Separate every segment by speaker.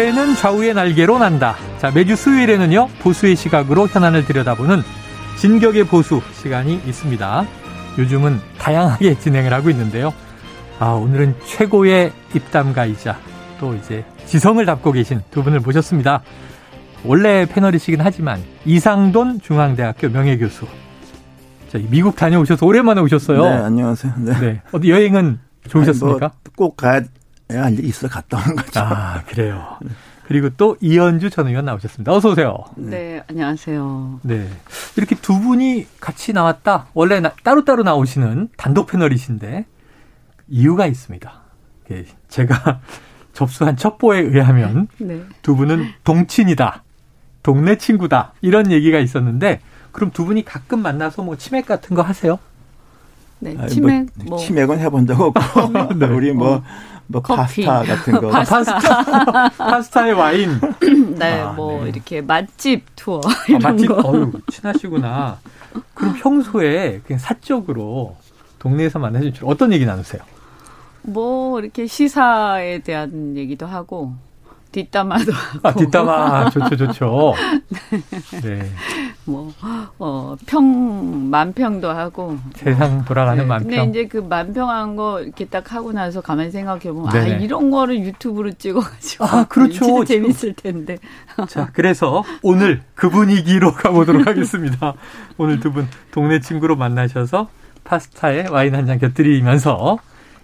Speaker 1: 새는 좌우의 날개로 난다. 자, 매주 수요일에는요, 보수의 시각으로 현안을 들여다보는 진격의 보수 시간이 있습니다. 요즘은 다양하게 진행을 하고 있는데요. 아, 오늘은 최고의 입담가이자 또 이제 지성을 담고 계신 두 분을 모셨습니다. 원래 패널이시긴 하지만 이상돈 중앙대학교 명예교수. 자, 미국 다녀오셔서 오랜만에 오셨어요.
Speaker 2: 네, 안녕하세요. 네. 네.
Speaker 1: 어디 여행은 좋으셨습니까?
Speaker 2: 뭐 꼭 가야 있어 갔다 온 거죠.
Speaker 1: 아, 그래요. 그리고 또 이현주 전 의원 나오셨습니다. 어서 오세요.
Speaker 3: 네, 안녕하세요.
Speaker 1: 네. 이렇게 두 분이 같이 나왔다. 원래 나, 따로따로 나오시는 단독 패널이신데 이유가 있습니다. 예, 제가 접수한 첩보에 의하면 네. 두 분은 동친이다. 동네 친구다. 이런 얘기가 있었는데 그럼 두 분이 가끔 만나서 뭐 치맥 같은 거 하세요?
Speaker 3: 네, 치맥 뭐,
Speaker 2: 뭐. 치맥은 해본 적 없고 네. 우리 뭐 뭐 커피. 파스타 같은 거.
Speaker 1: 아, 파스타. 파스타에 와인.
Speaker 3: 네, 아, 뭐 네. 이렇게 맛집 투어 아, 이런
Speaker 1: 아, 맛집,
Speaker 3: 거.
Speaker 1: 어유 친하시구나. 그럼 평소에 그냥 사적으로 동네에서 만나신 줄 어떤 얘기 나누세요?
Speaker 3: 뭐 이렇게 시사에 대한 얘기도 하고 뒷담화도 하고.
Speaker 1: 아, 뒷담화 좋죠, 좋죠. 네.
Speaker 3: 뭐, 어, 평, 만평도 하고.
Speaker 1: 세상 돌아가는 네. 만평.
Speaker 3: 근데 이제 그 만평한 거 이렇게 딱 하고 나서 가만히 생각해보면, 네네. 아, 이런 거를 유튜브로 찍어가지고.
Speaker 1: 아, 그렇죠.
Speaker 3: 진짜 재밌을 텐데.
Speaker 1: 자, 그래서 오늘 그 분위기로 가보도록 하겠습니다. 오늘 두 분 동네 친구로 만나셔서 파스타에 와인 한 잔 곁들이면서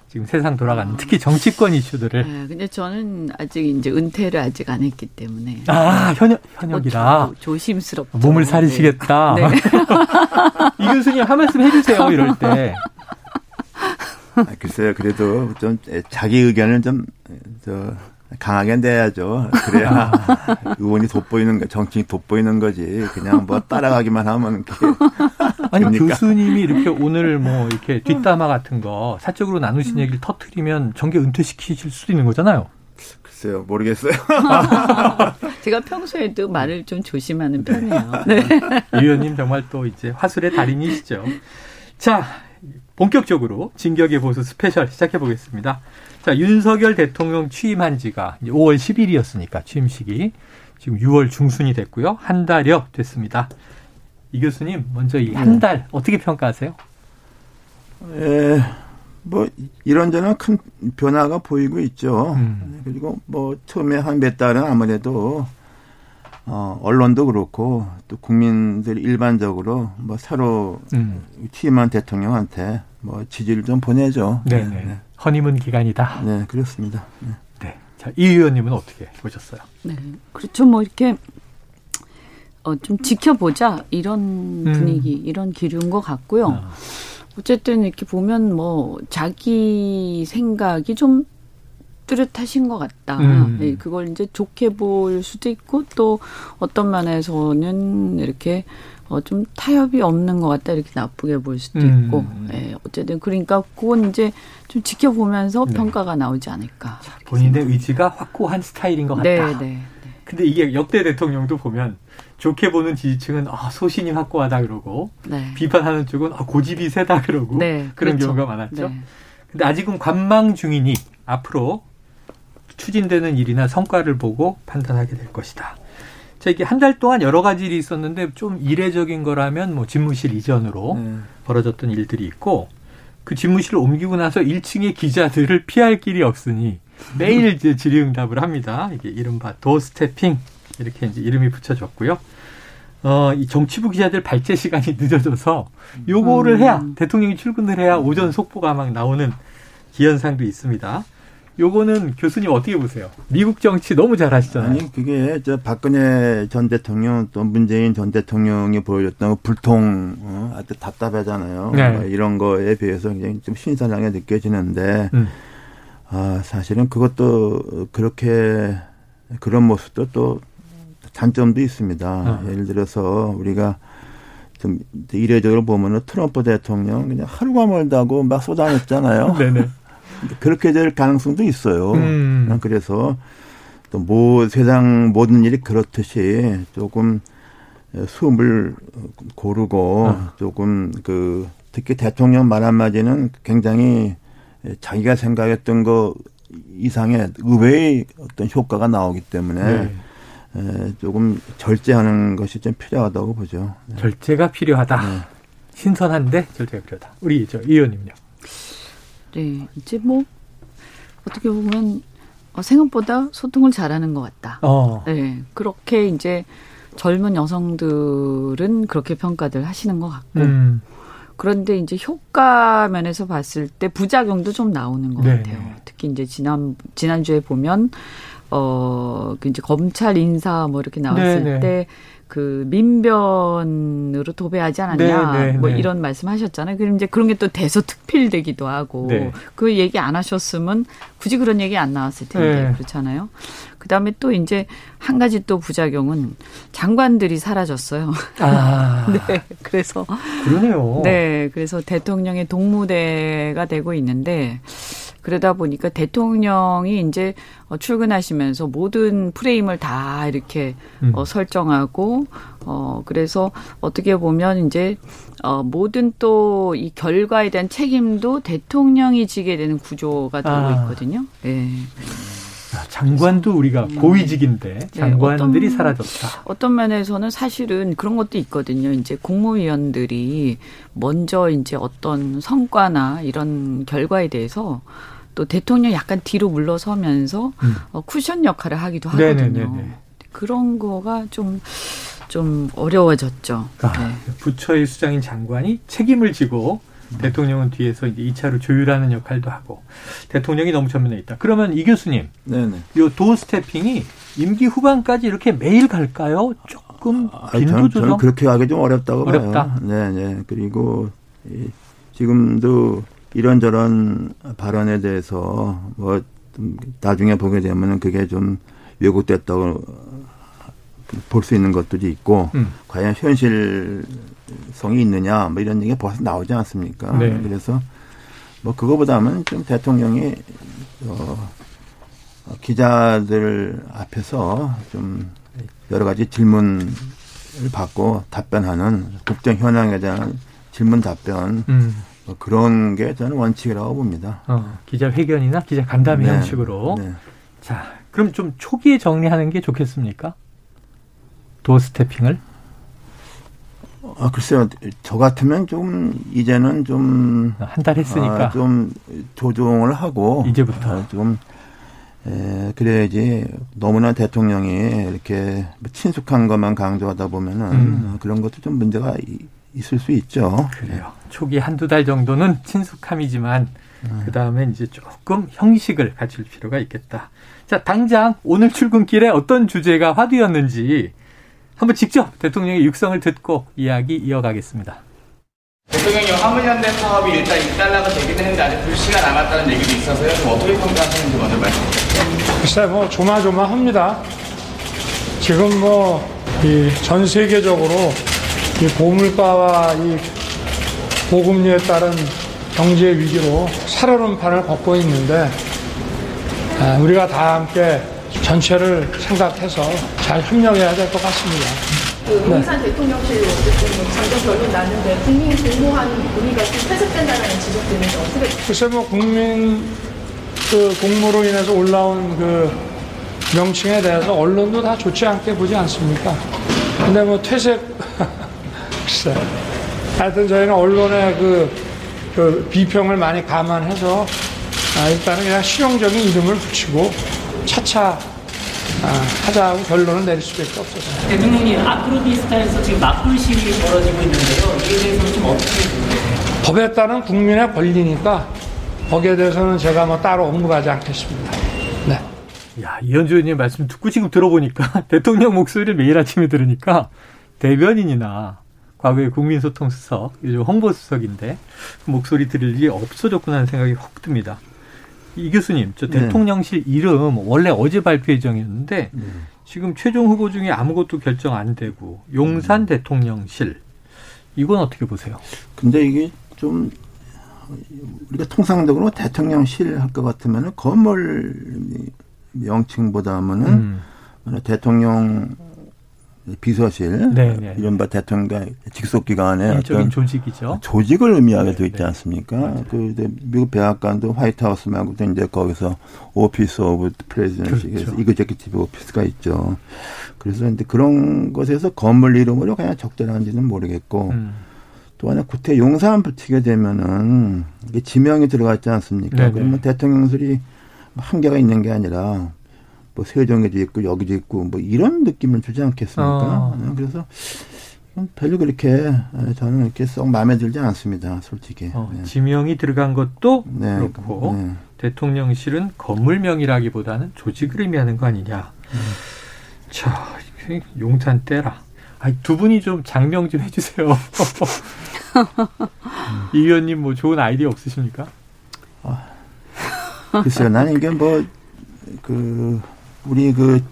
Speaker 1: 지금 세상 돌아가는 아. 특히 정치권 이슈들을.
Speaker 3: 네, 근데 저는 아직 이제 은퇴를 아직 안 했기 때문에.
Speaker 1: 아 현역 현역이라.
Speaker 3: 뭐 조심스럽죠.
Speaker 1: 몸을 사리시겠다. 네. 네. 이 교수님 한 말씀 해주세요 이럴 때.
Speaker 2: 아, 글쎄요 그래도 좀 자기 의견을 좀저 강하게 내야죠. 그래야 아. 의원이 돋보이는 거, 정치인이 돋보이는 거지. 그냥 뭐 따라가기만 하면
Speaker 1: 아니 됩니까? 교수님이 이렇게 오늘 뭐 이렇게 뒷담화 같은 거 사적으로 나누신 얘기를 터트리면 정계 은퇴시키실 수도 있는 거잖아요.
Speaker 2: 글쎄요, 모르겠어요.
Speaker 3: 제가 평소에도 말을 좀 조심하는 편이에요. 네.
Speaker 1: 이 의원님 정말 또 이제 화술의 달인이시죠. 자, 본격적으로 진격의 보수 스페셜 시작해 보겠습니다. 자, 윤석열 대통령 취임한 지가 5월 10일이었으니까 취임식이 지금 6월 중순이 됐고요. 한 달여 됐습니다. 이 교수님 먼저 이 한달 네. 어떻게 평가하세요?
Speaker 2: 에, 뭐 이런저런 큰 변화가 보이고 있죠. 음. 그리고 뭐 처음에 한 몇 달은 아무래도 어, 언론도 그렇고 또 국민들 일반적으로 뭐 새로 음. 취임한 대통령한테 뭐 지지를 좀 보내죠.
Speaker 1: 네네. 네. 허니문 기간이다.
Speaker 2: 네, 그렇습니다. 네.
Speaker 1: 네. 자, 이 의원님은 어떻게 보셨어요?
Speaker 3: 네. 그렇죠. 뭐 이렇게 어, 좀 지켜보자 이런 음. 분위기, 음. 이런 기류인 것 같고요. 아. 어쨌든 이렇게 보면 뭐 자기 생각이 좀 뚜렷하신 것 같다. 음. 네, 그걸 이제 좋게 볼 수도 있고 또 어떤 면에서는 이렇게 어, 좀 타협이 없는 것 같다 이렇게 나쁘게 볼 수도 음. 있고 예, 어쨌든 그러니까 그건 이제 좀 지켜보면서 네. 평가가 나오지 않을까.
Speaker 1: 자, 본인의 의지가 확고한 스타일인 것
Speaker 3: 네,
Speaker 1: 같다.
Speaker 3: 네, 네.
Speaker 1: 근데 이게 역대 대통령도 보면 좋게 보는 지지층은 아, 소신이 확고하다 그러고 네. 비판하는 쪽은 아, 고집이 세다 그러고 네, 그런 그렇죠. 경우가 많았죠. 네. 근데 아직은 관망 중이니 앞으로 추진되는 일이나 성과를 보고 판단하게 될 것이다. 자, 이게 한 달 동안 여러 가지 일이 있었는데 좀 이례적인 거라면 뭐 집무실 이전으로 네. 벌어졌던 일들이 있고 그 집무실을 옮기고 나서 1층의 기자들을 피할 길이 없으니 매일 이제 질의응답을 합니다. 이게 이른바 도스태핑 이렇게 이제 이름이 붙여졌고요. 어, 이 정치부 기자들 발제 시간이 늦어져서 요거를 해야 음. 대통령이 출근을 해야 오전 속보가 막 나오는 기현상도 있습니다. 요거는 교수님 어떻게 보세요? 미국 정치 너무 잘 아시잖아요.
Speaker 2: 아니, 그게 저 박근혜 전 대통령 또 문재인 전 대통령이 보여줬던 그 불통, 어, 아주 답답하잖아요. 네. 뭐 이런 거에 비해서 굉장히 좀 신선하게 느껴지는데, 음. 아, 사실은 그것도 그렇게 그런 모습도 또 단점도 있습니다. 어. 예를 들어서 우리가 좀 이례적으로 보면은 트럼프 대통령 그냥 하루가 멀다고 막 쏟아냈잖아요. 네네. 그렇게 될 가능성도 있어요. 음. 그래서 또 뭐 세상 모든 일이 그렇듯이 조금 숨을 고르고 어. 조금 그 특히 대통령 말 한마디는 굉장히 자기가 생각했던 거 이상의 의외의 어떤 효과가 나오기 때문에 네. 에, 조금 절제하는 것이 좀 필요하다고 보죠.
Speaker 1: 네. 절제가 필요하다. 네. 신선한데 절제가 필요하다. 우리 저 의원님요.
Speaker 3: 네, 이제 뭐 어떻게 보면 어, 생각보다 소통을 잘하는 것 같다. 어. 네, 그렇게 이제 젊은 여성들은 그렇게 평가들 하시는 것 같고. 음. 그런데 이제 효과 면에서 봤을 때 부작용도 좀 나오는 것 네. 같아요. 특히 이제 지난 지난주에 보면 어, 그 이제 검찰 인사 뭐 이렇게 나왔을 네네. 네. 때 그 민변으로 도배하지 않았냐 네, 네, 뭐 네. 이런 말씀하셨잖아요. 그럼 이제 그런 게 또 대서특필되기도 하고 네. 그 얘기 안 하셨으면 굳이 그런 얘기 안 나왔을 텐데 네. 그렇잖아요. 그다음에 또 이제 한 가지 또 부작용은 장관들이 사라졌어요. 아. 네. 그래서
Speaker 1: 그러네요.
Speaker 3: 네. 그래서 대통령의 동무대가 되고 있는데 그러다 보니까 대통령이 이제 어, 출근하시면서 모든 프레임을 다 이렇게 음. 어, 설정하고 어 그래서 어떻게 보면 이제 어 모든 또 이 결과에 대한 책임도 대통령이 지게 되는 구조가 되고 아. 있거든요. 예. 네.
Speaker 1: 장관도 우리가 음. 고위직인데 네, 장관들이 네, 어떤, 사라졌다.
Speaker 3: 어떤 면에서는 사실은 그런 것도 있거든요. 이제 국무위원들이 먼저 이제 어떤 성과나 이런 결과에 대해서 또 대통령 약간 뒤로 물러서면서 음. 어, 쿠션 역할을 하기도 하거든요. 네네네네. 그런 거가 좀, 좀 어려워졌죠.
Speaker 1: 아, 네. 부처의 수장인 장관이 책임을 지고 음. 대통령은 뒤에서 이제 2차로 조율하는 역할도 하고 대통령이 너무 전면에 있다. 그러면 이 교수님, 네네. 요 도스태핑이 임기 후반까지 이렇게 매일 갈까요? 조금 아, 빈도
Speaker 2: 조정? 저는 그렇게 하기 좀 어렵다고 어렵다. 봐요. 네, 네. 그리고 지금도 이런저런 발언에 대해서 뭐 나중에 보게 되면은 그게 좀 왜곡됐다고 볼 수 있는 것들이 있고 음. 과연 현실 성이 있느냐 뭐 이런 얘기가 벌써 나오지 않습니까? 네. 그래서 뭐 그거보다는 좀 대통령이 어 기자들 앞에서 좀 여러 가지 질문을 받고 답변하는 국정 현황에 대한 질문 답변 음. 뭐 그런 게 저는 원칙이라고 봅니다.
Speaker 1: 어, 기자 회견이나 기자 간담회 네, 형식으로. 네. 자, 그럼 좀 초기에 정리하는 게 좋겠습니까? 도스태핑을?
Speaker 2: 아, 글쎄요. 저 같으면 좀, 이제는 좀.
Speaker 1: 한 달 했으니까.
Speaker 2: 아, 좀 조정을 하고.
Speaker 1: 이제부터.
Speaker 2: 아, 좀, 에, 그래야지 너무나 대통령이 이렇게 친숙한 것만 강조하다 보면은 음. 그런 것도 좀 문제가 있을 수 있죠.
Speaker 1: 그래요. 초기 한두 달 정도는 친숙함이지만 음. 그 다음에 이제 조금 형식을 갖출 필요가 있겠다. 자, 당장 오늘 출근길에 어떤 주제가 화두였는지 한번 직접 대통령의 육성을 듣고 이야기 이어가겠습니다.
Speaker 4: 대통령이 화물연대 사업이 일단 일단락은 되긴 했는데 아직 불씨가 남았다는 얘기도 있어서요. 좀 어떻게 평가하시는지 먼저 말씀해 주세요.
Speaker 5: 글쎄 뭐 조마조마합니다. 지금 뭐이전 세계적으로 이 고물가와 이 고금리에 따른 경제 위기로 살얼음판을 걷고 있는데 아, 우리가 다 함께 전체를 생각해서 잘 협력해야 될 것 같습니다.
Speaker 6: 그 용산 네. 대통령실로 장전 결론 나는데 국민 공모한 의미가 좀 폐석된다는 지적들는데 어떻게?
Speaker 5: 글쎄 뭐 국민 그 공모로 인해서 올라온 그 명칭에 대해서 언론도 다 좋지 않게 보지 않습니까? 근데 뭐 퇴색 글쎄. 하여튼 저희는 언론의 그, 그 비평을 많이 감안해서 아, 일단은 그냥 실용적인 이름을 붙이고 차차 아, 하자고 결론을 내릴 수밖에 없어서.
Speaker 7: 대통령님, 아프로비스타에서 지금 맞불 시위 벌어지고 있는데요. 이에 대해서는 좀 어떻게 보세요?
Speaker 5: 법에 따른 국민의 권리니까 거기에 대해서는 제가 뭐 따로 언급하지 않겠습니다. 네.
Speaker 1: 야, 이현주 의원님 말씀 듣고 지금 들어보니까 대통령 목소리를 매일 아침에 들으니까 대변인이나 과거에 국민소통수석, 요즘 홍보수석인데 그 목소리 들을 일이 없어졌구나 하는 생각이 확 듭니다. 이 교수님, 저 네. 대통령실 네. 이름 원래 어제 발표 예정이었는데 네. 지금 최종 후보 중에 아무것도 결정 안 되고 용산 음. 대통령실 이건 어떻게 보세요?
Speaker 2: 근데 이게 좀 우리가 통상적으로 대통령실 할 것 같으면 건물 명칭보다는 음. 대통령 비서실 네네. 네. 이른바 대통령 직속 기관의
Speaker 1: 어떤 조직이죠.
Speaker 2: 조직을 의미하게 되어 있지 네. 않습니까? 네. 그 미국 백악관도 White House 말고도 이제 거기서 Office of Presidency 그래서 그렇죠. Executive Office가 있죠. 그래서 이제 그런 것에서 건물 이름으로 그냥 적절한지는 모르겠고 음. 또 하나 구태 용산 붙이게 되면은 이게 지명이 들어갔지 않습니까? 네네. 그러면 대통령실이 한계가 있는 게 아니라 뭐 세종에도 있고 여기도 있고 뭐 이런 느낌을 주지 않겠습니까? 어. 네, 그래서 별로 그렇게 저는 이렇게 썩 마음에 들지 않습니다, 솔직히.
Speaker 1: 어, 네. 지명이 들어간 것도 네. 그렇고 네. 대통령실은 건물명이라기보다는 조직을 의미하는 거 아니냐. 음. 자, 용산 떼라. 아니, 두 분이 좀 장명 좀 해주세요. 이 의원님 뭐 좋은 아이디어 없으십니까? 아,
Speaker 2: 글쎄요, 나는 이게 뭐, 그, 우리 그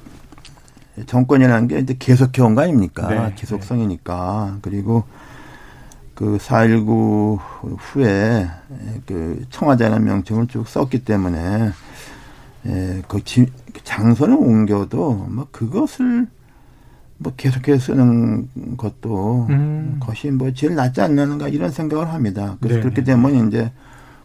Speaker 2: 정권이라는 게 이제 계속해온 거 아닙니까? 네. 지속성이니까. 그리고 그 4.19 후에 그 청와대라는 명칭을 쭉 썼기 때문에 예, 그 지, 장소를 옮겨도 뭐 그것을 뭐 계속해서 쓰는 것도 음. 것이 뭐 제일 낫지 않는가 이런 생각을 합니다. 그래서 네 그렇게 되면 이제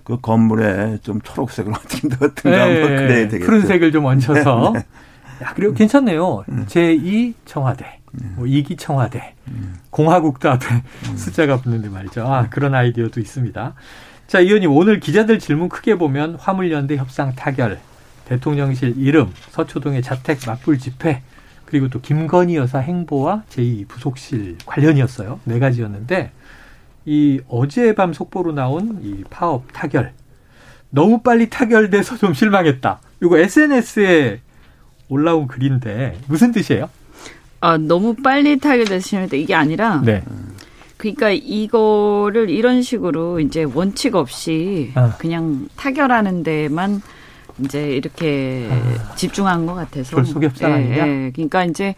Speaker 2: 그 건물에 좀 초록색을 어떻게 넣든가 네, 뭐 그래야 되겠죠.
Speaker 1: 푸른색을 좀 얹혀서. 네, 네. 야, 그리고 괜찮네요. 음. 제2 청와대, 음. 뭐 2기 청와대, 음. 공화국도 앞에 음. 숫자가 붙는데 말이죠. 아, 그런 아이디어도 있습니다. 자, 의원님, 오늘 기자들 질문 크게 보면 화물연대 협상 타결, 대통령실 이름, 서초동의 자택 맞불 집회, 그리고 또 김건희 여사 행보와 제2 부속실 관련이었어요. 네 가지였는데 이 어젯밤 속보로 나온 이 파업 타결 너무 빨리 타결돼서 좀 실망했다. 이거 SNS에 올라온 글인데 무슨 뜻이에요?
Speaker 3: 아 너무 빨리 타결돼서 실망했다 이게 아니라 네. 그러니까 이거를 이런 식으로 이제 원칙 없이 아. 그냥 타결하는 데만 이제 이렇게 아. 집중한 것 같아서
Speaker 1: 결속협상 예, 아니냐?
Speaker 3: 예, 그러니까 이제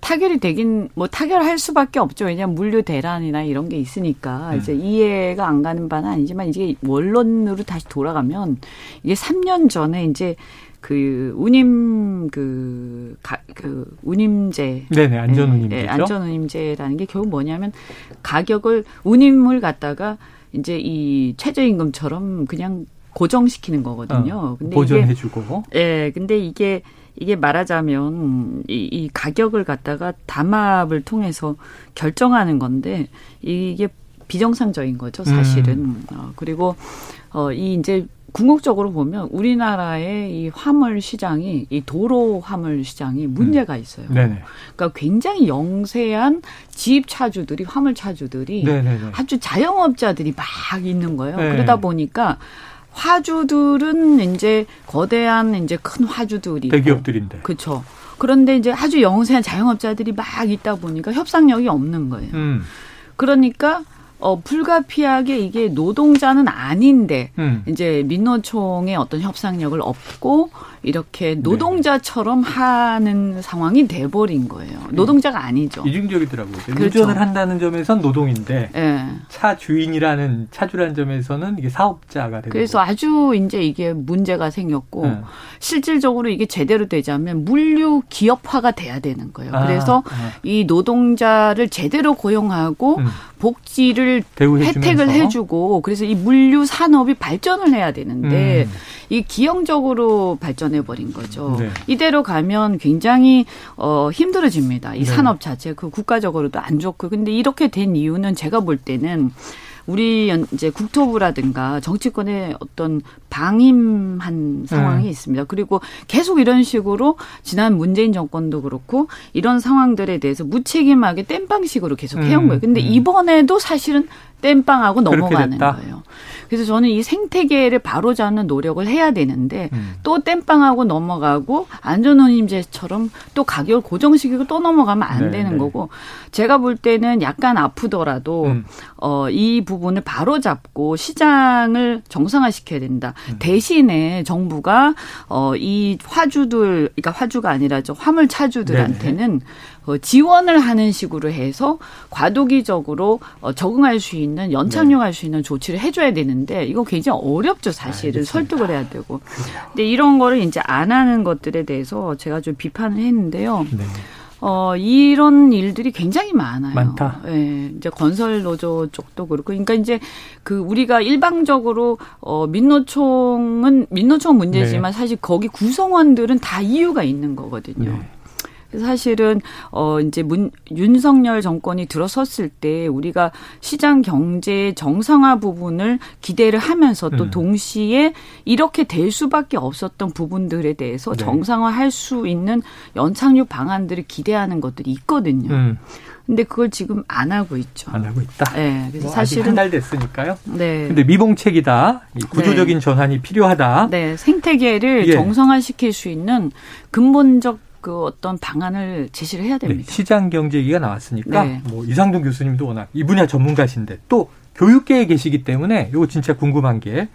Speaker 3: 타결이 되긴 뭐 타결할 수밖에 없죠. 왜냐하면 물류 대란이나 이런 게 있으니까 음. 이제 이해가 안 가는 바는 아니지만 이제 원론으로 다시 돌아가면 이게 3년 전에 이제 그 운임 그, 가, 그 운임제
Speaker 1: 네네 안전 운임제 네,
Speaker 3: 안전 운임제라는 게 결국 뭐냐면 가격을 운임을 갖다가 이제 이 최저임금처럼 그냥 고정시키는 거거든요.
Speaker 1: 어, 근데 보존해주고.
Speaker 3: 예, 네, 근데 이게 이게 말하자면 이, 이 가격을 갖다가 담합을 통해서 결정하는 건데 이게 비정상적인 거죠, 사실은. 음. 어, 그리고 어, 이 이제 궁극적으로 보면 우리나라의 이 화물 시장이 이 도로 화물 시장이 문제가 음. 있어요. 음. 그러니까 굉장히 영세한 지입 차주들이 화물 차주들이 네네네. 아주 자영업자들이 막 있는 거예요. 네. 그러다 보니까 화주들은 이제 거대한 이제 큰 화주들이
Speaker 1: 대기업들인데.
Speaker 3: 그렇죠. 그런데 이제 아주 영세한 자영업자들이 막 있다 보니까 협상력이 없는 거예요. 음. 그러니까 어, 불가피하게 이게 노동자는 아닌데, 음. 이제 민노총의 어떤 협상력을 얻고, 이렇게 네. 노동자처럼 네. 하는 상황이 돼버린 거예요. 노동자가 아니죠.
Speaker 1: 이중적이더라고요. 그렇죠. 운전을 한다는 점에선 노동인데, 네. 차 주인이라는, 차주라는 점에서는 이게 사업자가 되는
Speaker 3: 그래서 거죠. 아주 이제 이게 문제가 생겼고, 네. 실질적으로 이게 제대로 되자면 물류 기업화가 돼야 되는 거예요. 아, 그래서 아. 이 노동자를 제대로 고용하고, 음. 복지를 혜택을 해주고 그래서 이 물류 산업이 발전을 해야 되는데 음. 이 기형적으로 발전해 버린 거죠. 네. 이대로 가면 굉장히 어 힘들어집니다. 이 네. 산업 자체 그 국가적으로도 안 좋고 근데 이렇게 된 이유는 제가 볼 때는 우리 이제 국토부라든가 정치권의 어떤 방임한 상황이 네. 있습니다. 그리고 계속 이런 식으로 지난 문재인 정권도 그렇고 이런 상황들에 대해서 무책임하게 땜빵식으로 계속 해온 음, 거예요. 근데 음. 이번에도 사실은 땜빵하고 넘어가는 거예요. 그래서 저는 이 생태계를 바로잡는 노력을 해야 되는데 음. 또 땜빵하고 넘어가고 안전운임제처럼 또 가격을 고정시키고 또 넘어가면 안 네, 되는 네. 거고 제가 볼 때는 약간 아프더라도 음. 어, 이 부분을 바로잡고 시장을 정상화시켜야 된다. 음. 대신에 정부가 어, 이 화주들 그러니까 화주가 아니라 저 화물 차주들한테는 네. 어, 지원을 하는 식으로 해서 과도기적으로 어, 적응할 수 있는 연착륙할 수 있는 조치를 해줘야 되는데 이거 굉장히 어렵죠 사실은 알겠습니다. 설득을 해야 되고. 근데 이런 거를 이제 안 하는 것들에 대해서 제가 좀 비판을 했는데요. 네. 어, 이런 일들이 굉장히 많아요.
Speaker 1: 많다.
Speaker 3: 예. 네, 이제 건설 노조 쪽도 그렇고. 그러니까 이제 그 우리가 일방적으로 어, 민노총은 민노총 문제지만 네. 사실 거기 구성원들은 다 이유가 있는 거거든요. 네. 사실은 어 이제 문 윤석열 정권이 들어섰을 때 우리가 시장 경제 정상화 부분을 기대를 하면서 또 음. 동시에 이렇게 될 수밖에 없었던 부분들에 대해서 네. 정상화할 수 있는 연착륙 방안들을 기대하는 것들이 있거든요. 음. 근데 그걸 지금 안 하고 있죠.
Speaker 1: 안 하고 있다.
Speaker 3: 네,
Speaker 1: 그래서 뭐 사실은 한달 됐으니까요. 네. 근데 미봉책이다. 구조적인 네. 전환이 필요하다.
Speaker 3: 네, 생태계를 예. 정상화시킬 수 있는 근본적 그 어떤 방안을 제시를 해야 됩니다.
Speaker 1: 네, 시장 경제 얘기가 나왔으니까 네. 뭐 이상동 교수님도 워낙 이 분야 전문가신데 또 교육계에 계시기 때문에 이거 진짜 궁금한 게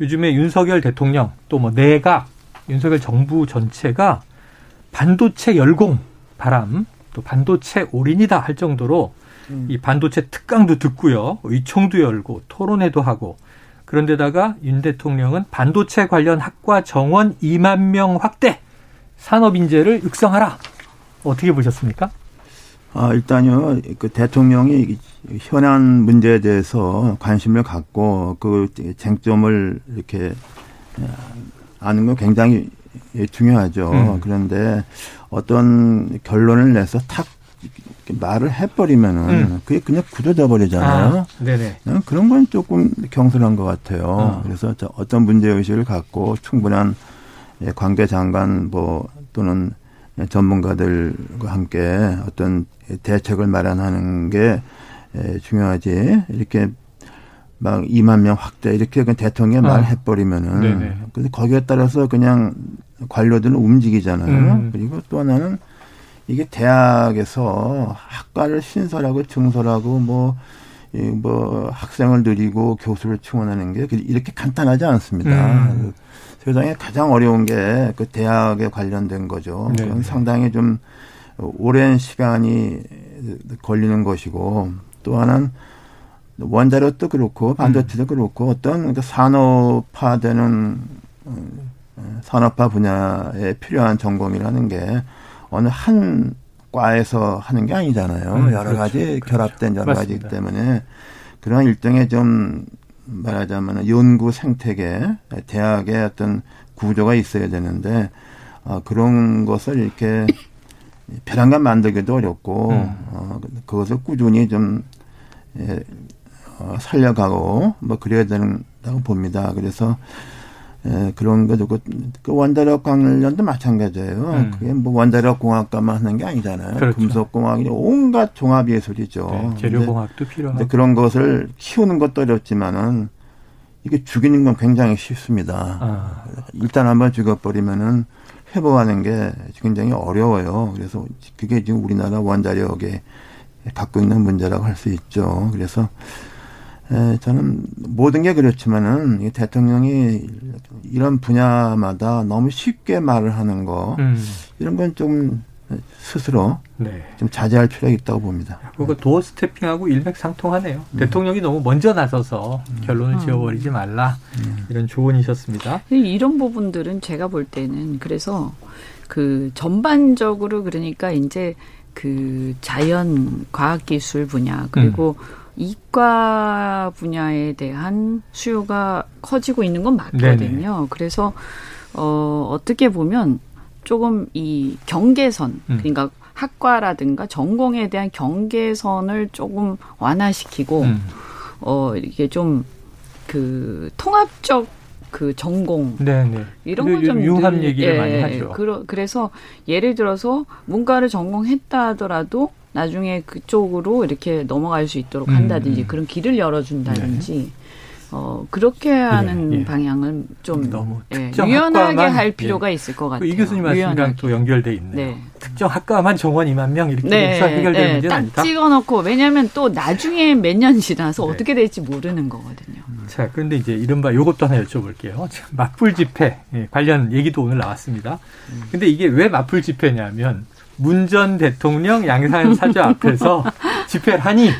Speaker 1: 요즘에 윤석열 대통령 또 뭐 내각 윤석열 정부 전체가 반도체 열공 바람 또 반도체 올인이다 할 정도로 음. 이 반도체 특강도 듣고요 의총도 열고 토론회도 하고 그런데다가 윤 대통령은 반도체 관련 학과 정원 2만 명 확대 산업 인재를 육성하라. 어떻게 보셨습니까?
Speaker 2: 아, 일단요, 그 대통령이 현안 문제에 대해서 관심을 갖고 그 쟁점을 이렇게 아는 건 굉장히 중요하죠. 음. 그런데 어떤 결론을 내서 탁 말을 해버리면은 음. 그게 그냥 굳어져 버리잖아요. 아, 네네. 그런 건 조금 경솔한 것 같아요. 어. 그래서 어떤 문제 의식을 갖고 충분한 예, 관계 장관 뭐 또는 전문가들과 함께 어떤 대책을 마련하는 게 예, 중요하지. 이렇게 막 2만 명 확대 이렇게 그냥 대통령이 아. 말해버리면은 네네. 근데 거기에 따라서 그냥 관료들은 움직이잖아요. 음. 그리고 또 하나는 이게 대학에서 학과를 신설하고 증설하고 뭐, 뭐 학생을 늘리고 교수를 충원하는 게 이렇게 간단하지 않습니다. 음. 세상에 가장 어려운 게 그 대학에 관련된 거죠. 네. 그건 상당히 좀 오랜 시간이 걸리는 것이고 또 하나는 원자력도 그렇고 반도체도 음. 그렇고 어떤 그 산업화되는 어, 산업화 분야에 필요한 전공이라는 게 어느 한 과에서 하는 게 아니잖아요. 음, 여러 그렇죠. 가지 그렇죠. 결합된 여러 가지이기 때문에 그런 일종의 좀 말하자면 연구 생태계, 대학의 어떤 구조가 있어야 되는데 어, 그런 것을 이렇게 벼랑간 만들기도 어렵고 음. 어, 그것을 꾸준히 좀 예, 어, 살려가고 뭐 그래야 된다고 봅니다. 그래서 예, 그런 거죠. 그, 그 원자력 관련도 마찬가지예요. 음. 그게 뭐 원자력 공학과만 하는 게 아니잖아요. 그렇죠. 금속 공학이 온갖 종합 예술이죠. 네,
Speaker 1: 재료 공학도 필요하고.
Speaker 2: 그런 것을 키우는 것도 어렵지만은 이게 죽이는 건 굉장히 쉽습니다. 아. 일단 한번 죽어버리면은 회복하는 게 굉장히 어려워요. 그래서 그게 지금 우리나라 원자력에 갖고 있는 문제라고 할 수 있죠. 그래서 에, 저는 모든 게 그렇지만은 대통령이 이런 분야마다 너무 쉽게 말을 하는 거 음. 이런 건 좀 스스로 네. 좀 자제할 필요가 있다고 봅니다.
Speaker 1: 그거 도어 스태핑하고 일맥상통하네요. 음. 대통령이 너무 먼저 나서서 음. 결론을 지어버리지 말라 음. 이런 조언이셨습니다.
Speaker 3: 이런 부분들은 제가 볼 때는 그래서 그 전반적으로 그러니까 이제 그 자연 과학기술 분야 그리고 음. 이과 분야에 대한 수요가 커지고 있는 건 맞거든요. 네네. 그래서 어 어떻게 보면 조금 이 경계선 음. 그러니까 학과라든가 전공에 대한 경계선을 조금 완화시키고 음. 어 이게 좀 그 통합적 그 전공 네네. 이런 걸좀
Speaker 1: 유한 얘기를 예, 많이 하죠.
Speaker 3: 그러, 그래서 예를 들어서 문과를 전공했다 하더라도 나중에 그쪽으로 이렇게 넘어갈 수 있도록 한다든지 음. 그런 길을 열어준다든지 네. 어 그렇게 하는 예, 예. 방향을 좀 너무 예, 유연하게 할 예. 필요가 있을 것 같아요.
Speaker 1: 이 교수님 말씀이랑 또 연결돼 있네요. 네. 특정 학과만 정원 2만 명 이렇게 네, 해결되는 네, 문제는 아니다.
Speaker 3: 찍어놓고 왜냐하면 또 나중에 몇 년 지나서 네. 어떻게 될지 모르는 거거든요.
Speaker 1: 자 그런데 이제 이른바 요것도 하나 여쭤볼게요. 맞불 집회 예, 관련 얘기도 오늘 나왔습니다. 음. 근데 이게 왜 맞불 집회냐면 문 전 대통령 양산 사저 앞에서 집회를 하니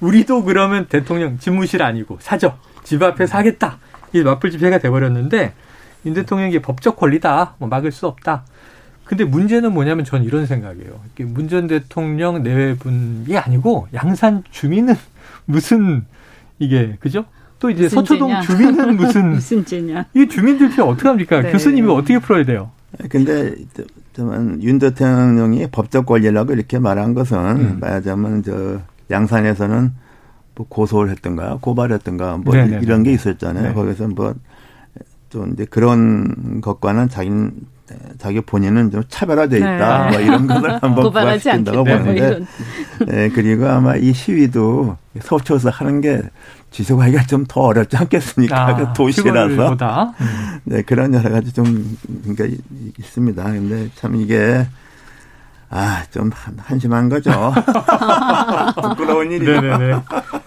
Speaker 1: 우리도 그러면 대통령 집무실 아니고 사저 집 앞에서 하겠다. 이 맞불 집회가 돼버렸는데 윤 대통령이 법적 권리다. 뭐 막을 수 없다. 근데 문제는 뭐냐면 전 이런 생각이에요. 문 전 대통령 내외분이 아니고 양산 주민은 무슨 이게 그죠? 또 이제 서초동 죄냐? 주민은 무슨
Speaker 3: 무슨 죄냐?
Speaker 1: 이 주민들 피 어떻게 합니까? 네. 교수님이 어떻게 풀어야 돼요?
Speaker 2: 근데 윤 대통령이 법적 권리라고 이렇게 말한 것은 음. 말하자면 저 양산에서는 뭐 고소를 했던가 고발했던가 뭐 네네네. 이런 게 있었잖아요. 네. 거기서 뭐 좀 이제 그런 것과는 자기 자기 본인은 좀 차별화돼 있다. 네. 뭐 이런 것을 한번 부각시킨다고 보는데. 네, 그리고 아마 이 시위도 서초에서 하는 게 지속하기가 좀 더 어렵지 않겠습니까? 아, 그 도시라서. 음. 네, 그런 여러 가지 좀, 그러니까 있습니다. 근데 참 이게, 아, 좀 한심한 거죠. 부끄러운 일이죠. 네네네.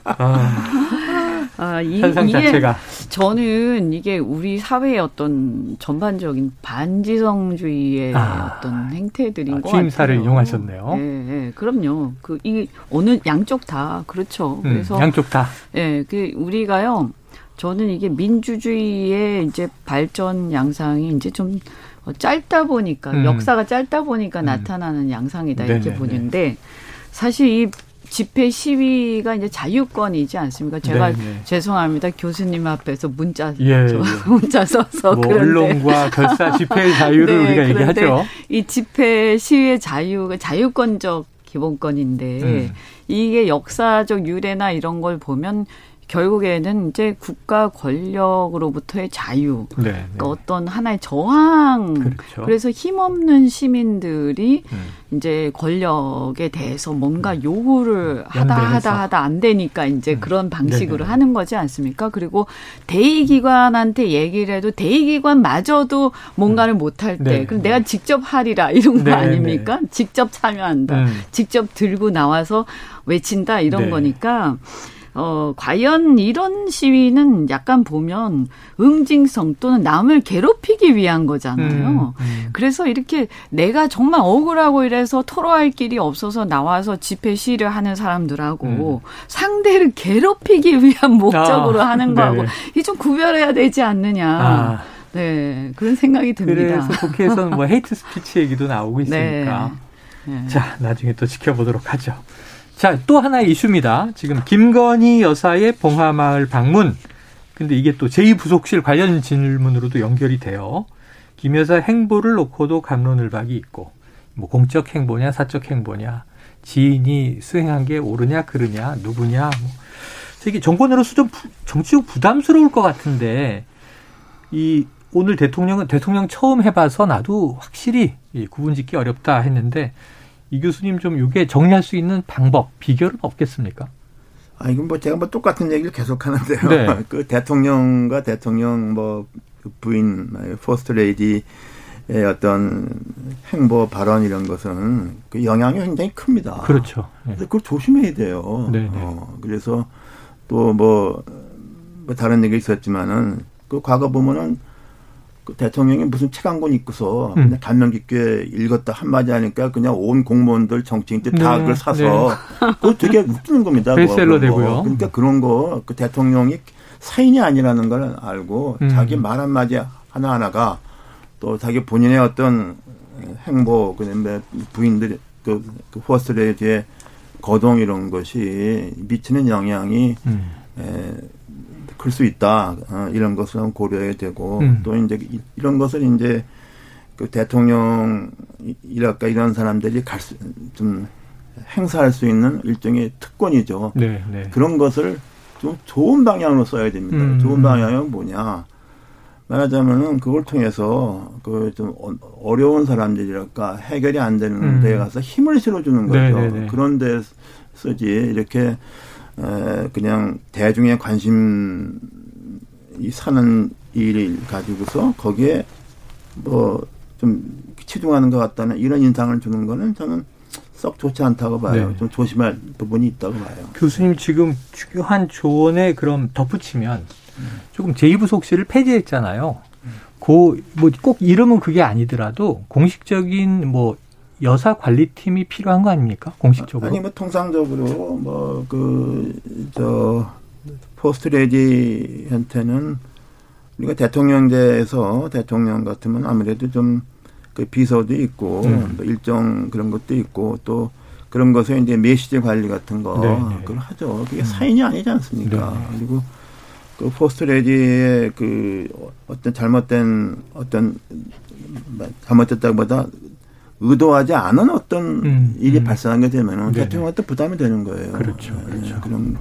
Speaker 2: 아.
Speaker 3: 아, 이, 현상 자체가 저는 이게 우리 사회의 어떤 전반적인 반지성주의의 아, 어떤 행태들인 아, 것
Speaker 1: 같아요. 이용하셨네요.
Speaker 3: 네, 네, 그럼요. 그 이 어느 양쪽 다 그렇죠.
Speaker 1: 음, 그래서 양쪽 다.
Speaker 3: 예, 네, 그 우리가요. 저는 이게 민주주의의 이제 발전 양상이 이제 좀 짧다 보니까 음. 역사가 짧다 보니까 음. 나타나는 양상이다 이렇게 네네네. 보는데 사실 이 집회 시위가 이제 자유권이지 않습니까? 제가 네네. 네. 죄송합니다. 교수님 앞에서 문자 예, 예. 문자 써서
Speaker 1: 뭐 언론과 결사 집회 자유를 네, 우리가 얘기하죠.
Speaker 3: 이 집회 시위의 자유가 자유권적 기본권인데 음. 이게 역사적 유래나 이런 걸 보면 결국에는 이제 국가 권력으로부터의 자유, 네, 네. 그러니까 어떤 하나의 저항. 그렇죠. 그래서 힘없는 시민들이 음. 이제 권력에 대해서 뭔가 요구를 하다 하다 하다 안 되니까 이제 음. 그런 방식으로 네네. 하는 거지 않습니까? 그리고 대의기관한테 얘기를 해도 대의기관마저도 뭔가를 음. 못할 때, 네. 그럼 내가 직접 하리라 이런 거 네네. 아닙니까? 직접 참여한다, 음. 직접 들고 나와서 외친다 이런 네. 거니까. 어, 과연 이런 시위는 약간 보면 응징성 또는 남을 괴롭히기 위한 거잖아요. 음, 음. 그래서 이렇게 내가 정말 억울하고 이래서 토로할 길이 없어서 나와서 집회 시위를 하는 사람들하고 음. 상대를 괴롭히기 위한 목적으로 아, 하는 거하고 이좀 구별해야 되지 않느냐. 아. 네, 그런 생각이 듭니다.
Speaker 1: 그래서 국회에서는 뭐 hate speech 얘기도 나오고 있으니까. 네. 네. 자, 나중에 또 지켜보도록 하죠. 자, 또 하나의 이슈입니다. 지금 김건희 여사의 봉하마을 방문. 근데 이게 또 제2부속실 관련 질문으로도 연결이 돼요. 김 여사 행보를 놓고도 갑론을박이 있고, 뭐 공적 행보냐, 사적 행보냐, 지인이 수행한 게 옳으냐, 그르냐, 누구냐, 뭐. 이게 정권으로서 좀 정치적 부담스러울 것 같은데, 이 오늘 대통령은 대통령 처음 해봐서 나도 확실히 구분 짓기 어렵다 했는데, 이 교수님 좀 이게 정리할 수 있는 방법, 비결은 없겠습니까?
Speaker 2: 아, 이건 뭐 제가 뭐 똑같은 얘기를 계속 하는데요. 네. 그 대통령과 대통령 뭐그 부인, 포스트 레이디의 어떤 행보 발언 이런 것은 그 영향이 굉장히 큽니다.
Speaker 1: 그렇죠.
Speaker 2: 네. 그걸 조심해야 돼요. 네, 네. 어, 그래서 또 뭐, 뭐 다른 얘기 있었지만은 그 과거 보면은 그 대통령이 무슨 책 한 권 읽고서 음. 그냥 감명 깊게 읽었다 한마디 하니까 그냥 온 공무원들 정치인들 다 네. 그걸 사서 네. 그거 되게 웃기는 겁니다.
Speaker 1: 베스트셀러 되고요.
Speaker 2: 그러니까 그런 거 그 대통령이 사인이 아니라는 걸 알고 음. 자기 말 한마디 하나하나가 또 자기 본인의 어떤 행보 그다음에 부인들 그, 그 퍼스트레디의 거동 이런 것이 미치는 영향이 음. 에, 클 수 있다 어, 이런 것을 한번 고려해야 되고 음. 또 이제 이런 것을 이제 그 대통령 이랄까 이런 사람들이 갈수좀 행사할 수 있는 일종의 특권이죠. 네, 네. 그런 것을 좀 좋은 방향으로 써야 됩니다. 음. 좋은 방향은 뭐냐? 말하자면은 그걸 통해서 그 좀 어려운 사람들이랄까 해결이 안 되는 음. 데에 가서 힘을 실어주는 거죠. 네네네. 네, 네. 그런 데 쓰지 이렇게 에, 그냥 대중의 관심 이 사는 일을 가지고서 거기에 뭐 좀 치중하는 것 같다는 이런 인상을 주는 거는 저는 썩 좋지 않다고 봐요. 네. 좀 조심할 부분이 있다고 봐요.
Speaker 1: 교수님 지금 중요한 조언에 그럼 덧붙이면 조금 제2부속실을 폐지했잖아요. 그뭐꼭 이름은 그게 아니더라도 공식적인 뭐 여사 관리팀이 필요한 거 아닙니까? 공식적으로.
Speaker 2: 아니, 뭐, 통상적으로, 뭐, 그, 저, 포스트 레디한테는 우리가 대통령제에서 대통령 같으면 아무래도 좀 그 비서도 있고 음. 뭐 일정 그런 것도 있고 또 그런 것에 이제 메시지 관리 같은 거 네, 네. 그걸 하죠. 그게 음. 사인이 아니지 않습니까? 네. 그리고 그 포스트 레디의 그 어떤 잘못된 어떤 잘못됐다기보다 의도하지 않은 어떤 음, 일이 음. 발생하게 되면은 네, 네. 대통령한테 부담이 되는 거예요.
Speaker 1: 그렇죠. 그렇죠.
Speaker 2: 그런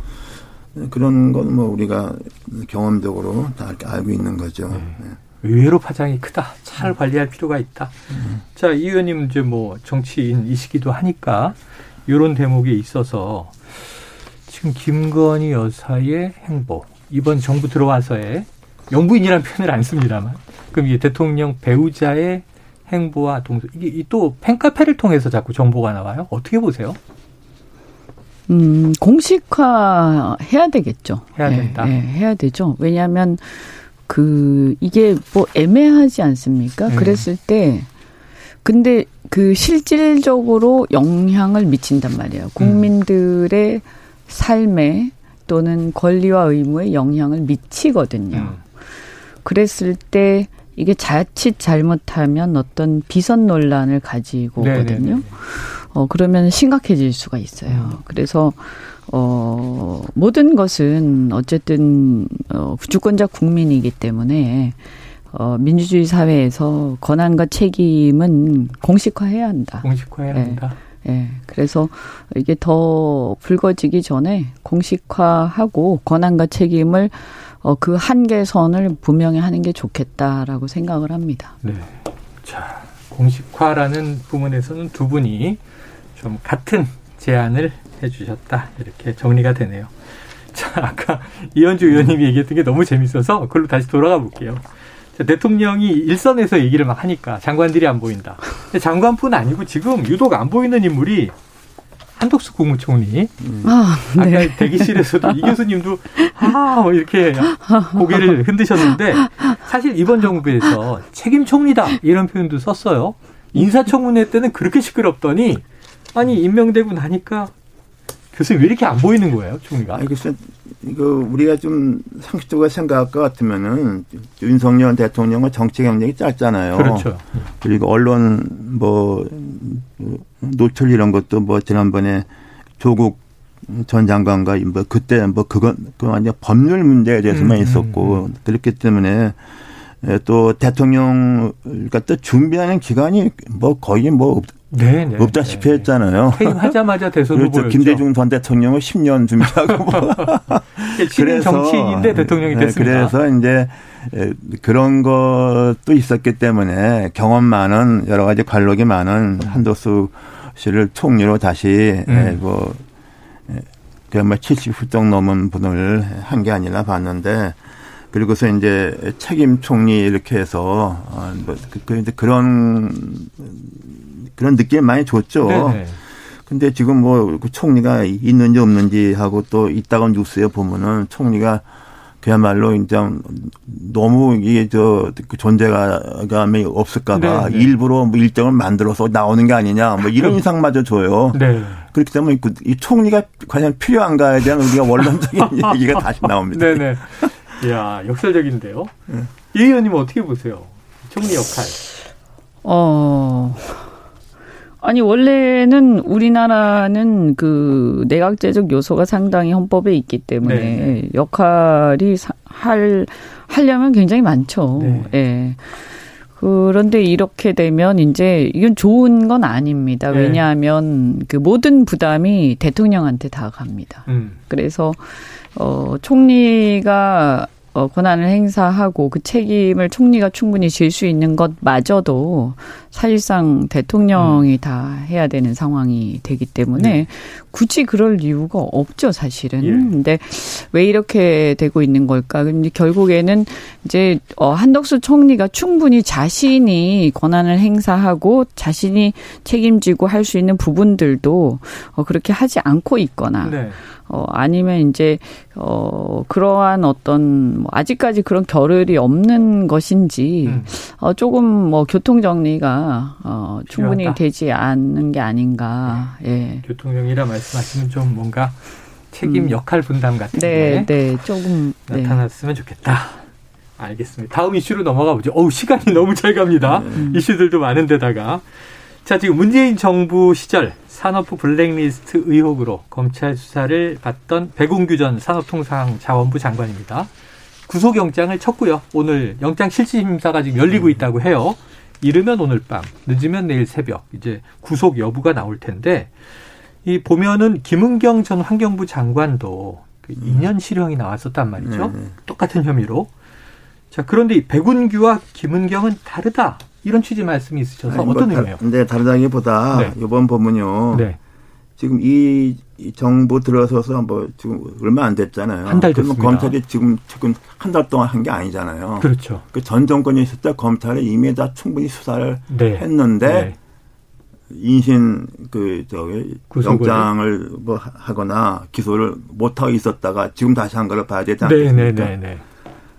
Speaker 2: 그런 건 뭐 우리가 경험적으로 다 알고 있는 거죠. 네.
Speaker 1: 의외로 파장이 크다. 잘 관리할 필요가 있다. 음. 자, 이 의원님 이제 뭐 정치인이시기도 하니까 이런 대목에 있어서 지금 김건희 여사의 행보 이번 정부 들어와서의 영부인이라는 표현을 안 씁니다만 그럼 이게 대통령 배우자의 행보와 동서 이게 또 팬카페를 통해서 자꾸 정보가 나와요. 어떻게 보세요?
Speaker 3: 음, 공식화 해야 되겠죠.
Speaker 1: 해야 된다.
Speaker 3: 네, 네, 해야 되죠. 왜냐하면 그 이게 뭐 애매하지 않습니까? 음. 그랬을 때 근데 그 실질적으로 영향을 미친단 말이에요. 국민들의 음. 삶에 또는 권리와 의무에 영향을 미치거든요. 음. 그랬을 때 이게 자칫 잘못하면 어떤 비선 논란을 가지고. 오거든요. 어, 그러면 심각해질 수가 있어요. 음. 그래서, 어, 모든 것은 어쨌든, 어, 주권자 국민이기 때문에, 어, 민주주의 사회에서 권한과 책임은 공식화해야 한다.
Speaker 1: 공식화해야 네. 한다.
Speaker 3: 예. 네. 그래서 이게 더 불거지기 전에 공식화하고 권한과 책임을 어, 그 한계선을 분명히 하는 게 좋겠다라고 생각을 합니다.
Speaker 1: 네. 자, 공식화라는 부분에서는 두 분이 좀 같은 제안을 해주셨다. 이렇게 정리가 되네요. 자, 아까 이현주 의원님이 얘기했던 게 너무 재밌어서 그걸로 다시 돌아가 볼게요. 자, 대통령이 일선에서 얘기를 막 하니까 장관들이 안 보인다. 장관뿐 아니고 지금 유독 안 보이는 인물이 한덕수 국무총리. 음. 아, 네. 아까 대기실에서도 이 교수님도 아, 뭐 이렇게 고개를 흔드셨는데 사실 이번 정부에서 책임 총리다 이런 표현도 썼어요. 인사청문회 때는 그렇게 시끄럽더니 아니 임명되고 나니까 교수님 왜 이렇게 안 보이는 거예요, 총리가?
Speaker 2: 아니, 글쎄, 이거 우리가 좀 상식적으로 생각할 것 같으면은 윤석열 대통령은 정치 경력이 짧잖아요.
Speaker 1: 그렇죠.
Speaker 2: 그리고 언론 뭐 노출 이런 것도 뭐 지난번에 조국 전 장관과 뭐 그때 뭐 그건 그 완전 법률 문제에 대해서만 음, 있었고 음, 음. 그렇기 때문에 또 대통령 그러니까 또 준비하는 기간이 뭐 거의 뭐 네, 네, 없다시피 네, 했잖아요.
Speaker 1: 퇴임하자마자 대선
Speaker 2: 그렇죠. 후보였죠. 김대중 전 대통령은 10년 준비하고 뭐.
Speaker 1: 그래서 정치인인데 대통령이 네, 됐습니다.
Speaker 2: 그래서 이제 그런 것도 있었기 때문에 경험 많은 여러 가지 관록이 많은 한도수 씨를 총리로 다시 음. 뭐 그야말 70 훌쩍 넘은 분을 한 게 아니라 봤는데 그리고서 이제 책임 총리 이렇게 해서 어, 뭐 그, 그 그런 그런 느낌을 많이 줬죠. 네네. 근데 지금 뭐 그 총리가 있는지 없는지 하고 또 있다가 뉴스에 보면은 총리가 그야말로 이제 너무 이게 저그 존재감이 없을까봐 네, 네. 일부러 뭐 일정을 만들어서 나오는 게 아니냐 뭐 이런 인상마저 줘요. 네. 그렇기 때문에 그이 총리가 과연 필요한가에 대한 우리가 원론적인 얘기가 다시 나옵니다.
Speaker 1: 네네. 이야 역설적인데요. 네. 이 의원님 어떻게 보세요? 총리 역할. 어.
Speaker 3: 아니 원래는 우리나라는 그 내각제적 요소가 상당히 헌법에 있기 때문에 네. 역할이 할 하려면 굉장히 많죠. 네. 예. 그런데 이렇게 되면 이제 이건 좋은 건 아닙니다. 네. 왜냐하면 그 모든 부담이 대통령한테 다 갑니다. 음. 그래서 어 총리가 어, 권한을 행사하고 그 책임을 총리가 충분히 질 수 있는 것마저도 사실상 대통령이 음. 다 해야 되는 상황이 되기 때문에 네. 굳이 그럴 이유가 없죠, 사실은. 예. 근데 왜 이렇게 되고 있는 걸까? 근데 결국에는 이제 어 한덕수 총리가 충분히 자신이 권한을 행사하고 자신이 책임지고 할 수 있는 부분들도 어 그렇게 하지 않고 있거나 네. 어, 아니면 이제, 어, 그러한 어떤, 뭐 아직까지 그런 겨를이 없는 것인지, 음. 어, 조금 뭐 교통정리가, 어, 충분히 필요하다. 되지 않는 게 아닌가, 네. 예.
Speaker 1: 교통정리라 말씀하시면 좀 뭔가 책임 음. 역할 분담 같은
Speaker 3: 네, 게. 네, 조금.
Speaker 1: 네. 나타났으면 네. 좋겠다. 알겠습니다. 다음 이슈로 넘어가 보죠. 어우, 시간이 너무 잘 갑니다. 음. 이슈들도 많은데다가. 자, 지금 문재인 정부 시절 산업부 블랙리스트 의혹으로 검찰 수사를 받던 백운규 전 산업통상자원부 장관입니다. 구속영장을 쳤고요. 오늘 영장 실질심사가 지금 열리고 있다고 해요. 이르면 오늘 밤, 늦으면 내일 새벽 이제 구속 여부가 나올 텐데 이 보면은 김은경 전 환경부 장관도 그 2년 실형이 나왔었단 말이죠. 네, 네. 똑같은 혐의로. 자, 그런데 백운규와 김은경은 다르다. 이런 취지 말씀이 있으셔서 아니, 뭐 어떤 뭐 의미예요?
Speaker 2: 근데 다르다기보다 네. 이번 법문요. 네. 지금 이, 이 정부 들어서서 뭐 지금 얼마 안 됐잖아요.
Speaker 1: 한 달 됐습니다.
Speaker 2: 검찰이 지금 지금 한 달 동안 한 게 아니잖아요.
Speaker 1: 그렇죠.
Speaker 2: 그 전 정권이 있을 때 검찰이 이미 다 충분히 수사를 네. 했는데 네. 인신 그 저기 영장을 뭐 하거나 기소를 못 하고 있었다가 지금 다시 한 거를 봐야 되지 네, 네, 않겠습니까? 네, 네, 네,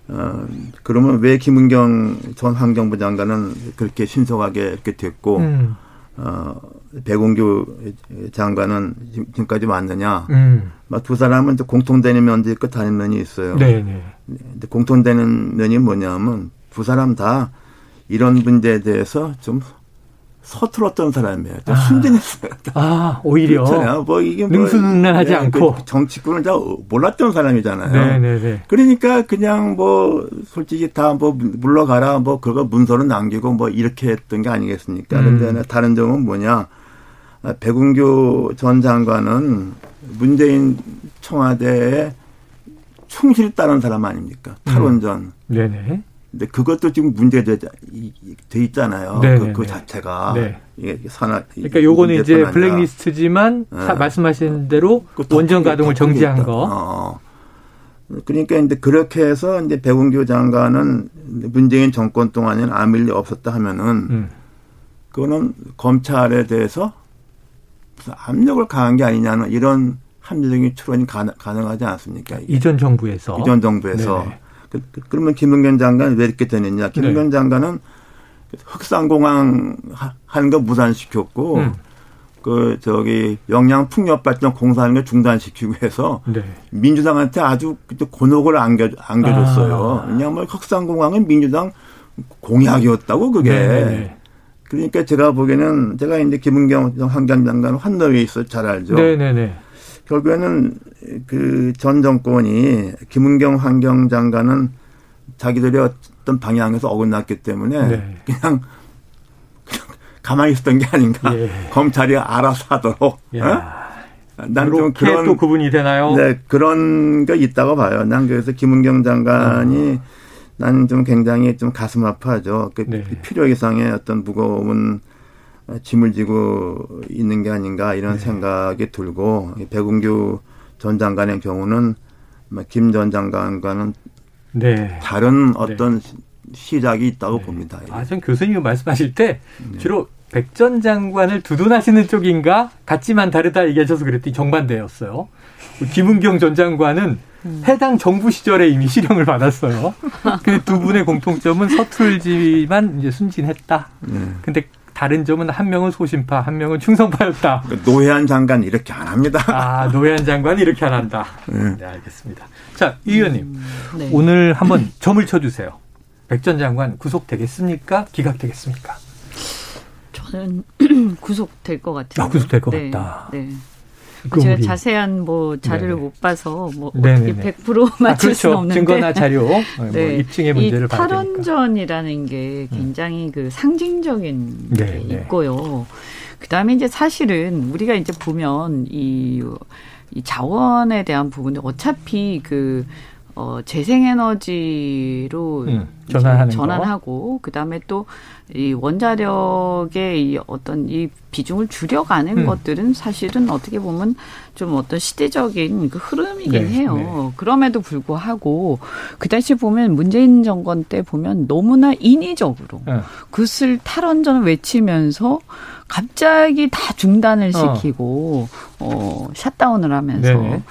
Speaker 2: 어, 그러면 왜 김은경 전 환경부 장관은 그렇게 신속하게 이렇게 됐고, 음. 어, 백운규 장관은 지금까지 왔느냐. 음. 두 사람은 공통되는 면도 있고 다른 면이 있어요. 네, 네. 공통되는 면이 뭐냐면 두 사람 다 이런 문제에 대해서 좀 서툴었던 사람이에요. 좀 아. 순진했어요.
Speaker 1: 아, 오히려. 그렇잖아요. 뭐 이게 뭐 능수능란하지 네, 않고.
Speaker 2: 그 정치권을 다 몰랐던 사람이잖아요. 네네네. 그러니까 그냥 뭐 솔직히 다 뭐 물러가라 뭐 그거 문서는 남기고 뭐 이렇게 했던 게 아니겠습니까? 음. 그런데 다른 점은 뭐냐. 백운규 전 장관은 문재인 청와대에 충실히 따른 사람 아닙니까? 탈원전. 음. 네네. 근데 그것도 지금 문제돼 돼 있잖아요. 네, 그, 네, 그 네. 자체가 네.
Speaker 1: 이게 산업. 그러니까 요거는 이제 블랙리스트지만 네. 말씀하신 대로 원전 가동을 정지한 거. 어.
Speaker 2: 그러니까 이제 그렇게 해서 이제 백운규 장관은 문재인 정권 동안에는 아무 일이 없었다 하면은 음. 그거는 검찰에 대해서 무슨 압력을 가한 게 아니냐는 이런 합리적인 추론이 가능 하지 않습니까?
Speaker 1: 이전 정부에서
Speaker 2: 이전 정부에서 네네. 그, 그, 그러면 김은경 장관 왜 이렇게 되느냐? 김은경 네. 장관은 흑산공항 하는 거 무산시켰고 음. 그 저기 영양 풍력 발전 공사하는 거 중단시키고 해서 네. 민주당한테 아주 곤혹을 안겨 안겨줬어요. 아. 왜냐하면 흑산공항은 민주당 공약이었다고 그게. 네. 네. 그러니까 제가 보기에는 제가 이제 김은경 환경장관 환노위에 있어 잘 알죠. 네네네. 네, 결국에는 그 전 정권이 김은경 환경장관은 자기들이 어떤 방향에서 어긋났기 때문에 네. 그냥, 그냥 가만히 있었던 게 아닌가. 예. 검찰이 알아서 하도록. 어?
Speaker 1: 난좀 그런 또 구분이 되나요?
Speaker 2: 네, 그런 게 있다고 봐요. 난 그래서 김은경 장관이 어. 나는 좀 굉장히 좀 가슴 아파하죠. 그 네. 필요 이상의 어떤 무거운 짐을 지고 있는 게 아닌가 이런 네. 생각이 들고 백운규 전 장관의 경우는 김 전 장관과는 네. 다른 네. 어떤 네. 시작이 있다고 네. 봅니다.
Speaker 1: 아, 전 교수님이 말씀하실 때 네. 주로 백 전 장관을 두둔하시는 쪽인가 같지만 다르다 얘기하셔서 그랬더니 정반대였어요. 김은경 전 장관은 음. 해당 정부 시절에 이미 실형을 받았어요. 그 두 분의 공통점은 서툴지만 이제 순진했다. 네. 근데 다른 점은 한 명은 소심파, 한 명은 충성파였다.
Speaker 2: 그러니까 노회한 장관 이렇게 안 합니다.
Speaker 1: 아, 노회한 장관 이렇게 안 한다. 네, 네 알겠습니다. 자, 이 의원님. 음, 네. 오늘 한번 점을 쳐주세요. 백 전 장관 구속되겠습니까? 기각되겠습니까?
Speaker 3: 저는 구속될 것 같아요.
Speaker 1: 아, 구속될 것 네, 같다. 네.
Speaker 3: 제가 자세한 뭐 자료를 네네. 못 봐서 뭐 어떻게 100% 맞출 아, 그렇죠. 수는 없는데
Speaker 1: 증거나 자료 뭐 네. 뭐 입증의 문제를
Speaker 3: 봐야 되니까. 탈원전이라는 게 음. 굉장히 음. 그 상징적인 게. 있고요. 그다음에 이제 사실은 우리가 이제 보면 이, 이 자원에 대한 부분은 어차피 그 어, 재생에너지로 음, 전환하고 그다음에 또 이 원자력의 이 어떤 이 비중을 줄여가는 음. 것들은 사실은 어떻게 보면 좀 어떤 시대적인 그 흐름이긴 네, 해요. 네. 그럼에도 불구하고 그 당시 보면 문재인 정권 때 보면 너무나 인위적으로 네. 그슬 탈원전을 외치면서 갑자기 다 중단을 어. 시키고 어, 어 샷다운을 하면서 네네.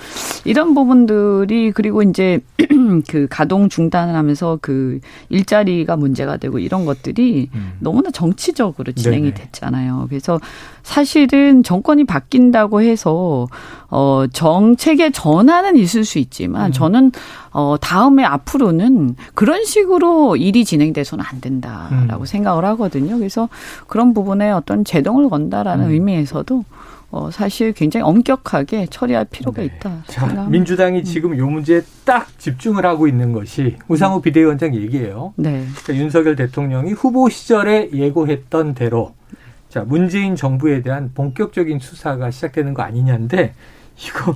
Speaker 3: 이런 부분들이 그리고 이제 그 가동 중단을 하면서 그 일자리가 문제가 되고 이런 것들이 음. 너무나 정치적으로 진행이 네네. 됐잖아요. 그래서 사실은 정권이 바뀐다고 해서 어 정책의 전환은 있을 수 있지만 음. 저는 어 다음에 앞으로는 그런 식으로 일이 진행돼서는 안 된다라고 음. 생각을 하거든요. 그래서 그런 부분에 어떤 제동을 건다라는 음. 의미에서도 어, 사실 굉장히 엄격하게 처리할 필요가 네. 있다.
Speaker 1: 자, 민주당이 음. 지금 요 문제에 딱 집중을 하고 있는 것이 우상호 음. 비대위원장 얘기예요. 네. 그러니까 윤석열 대통령이 후보 시절에 예고했던 대로 자 문재인 정부에 대한 본격적인 수사가 시작되는 거 아니냐인데 이거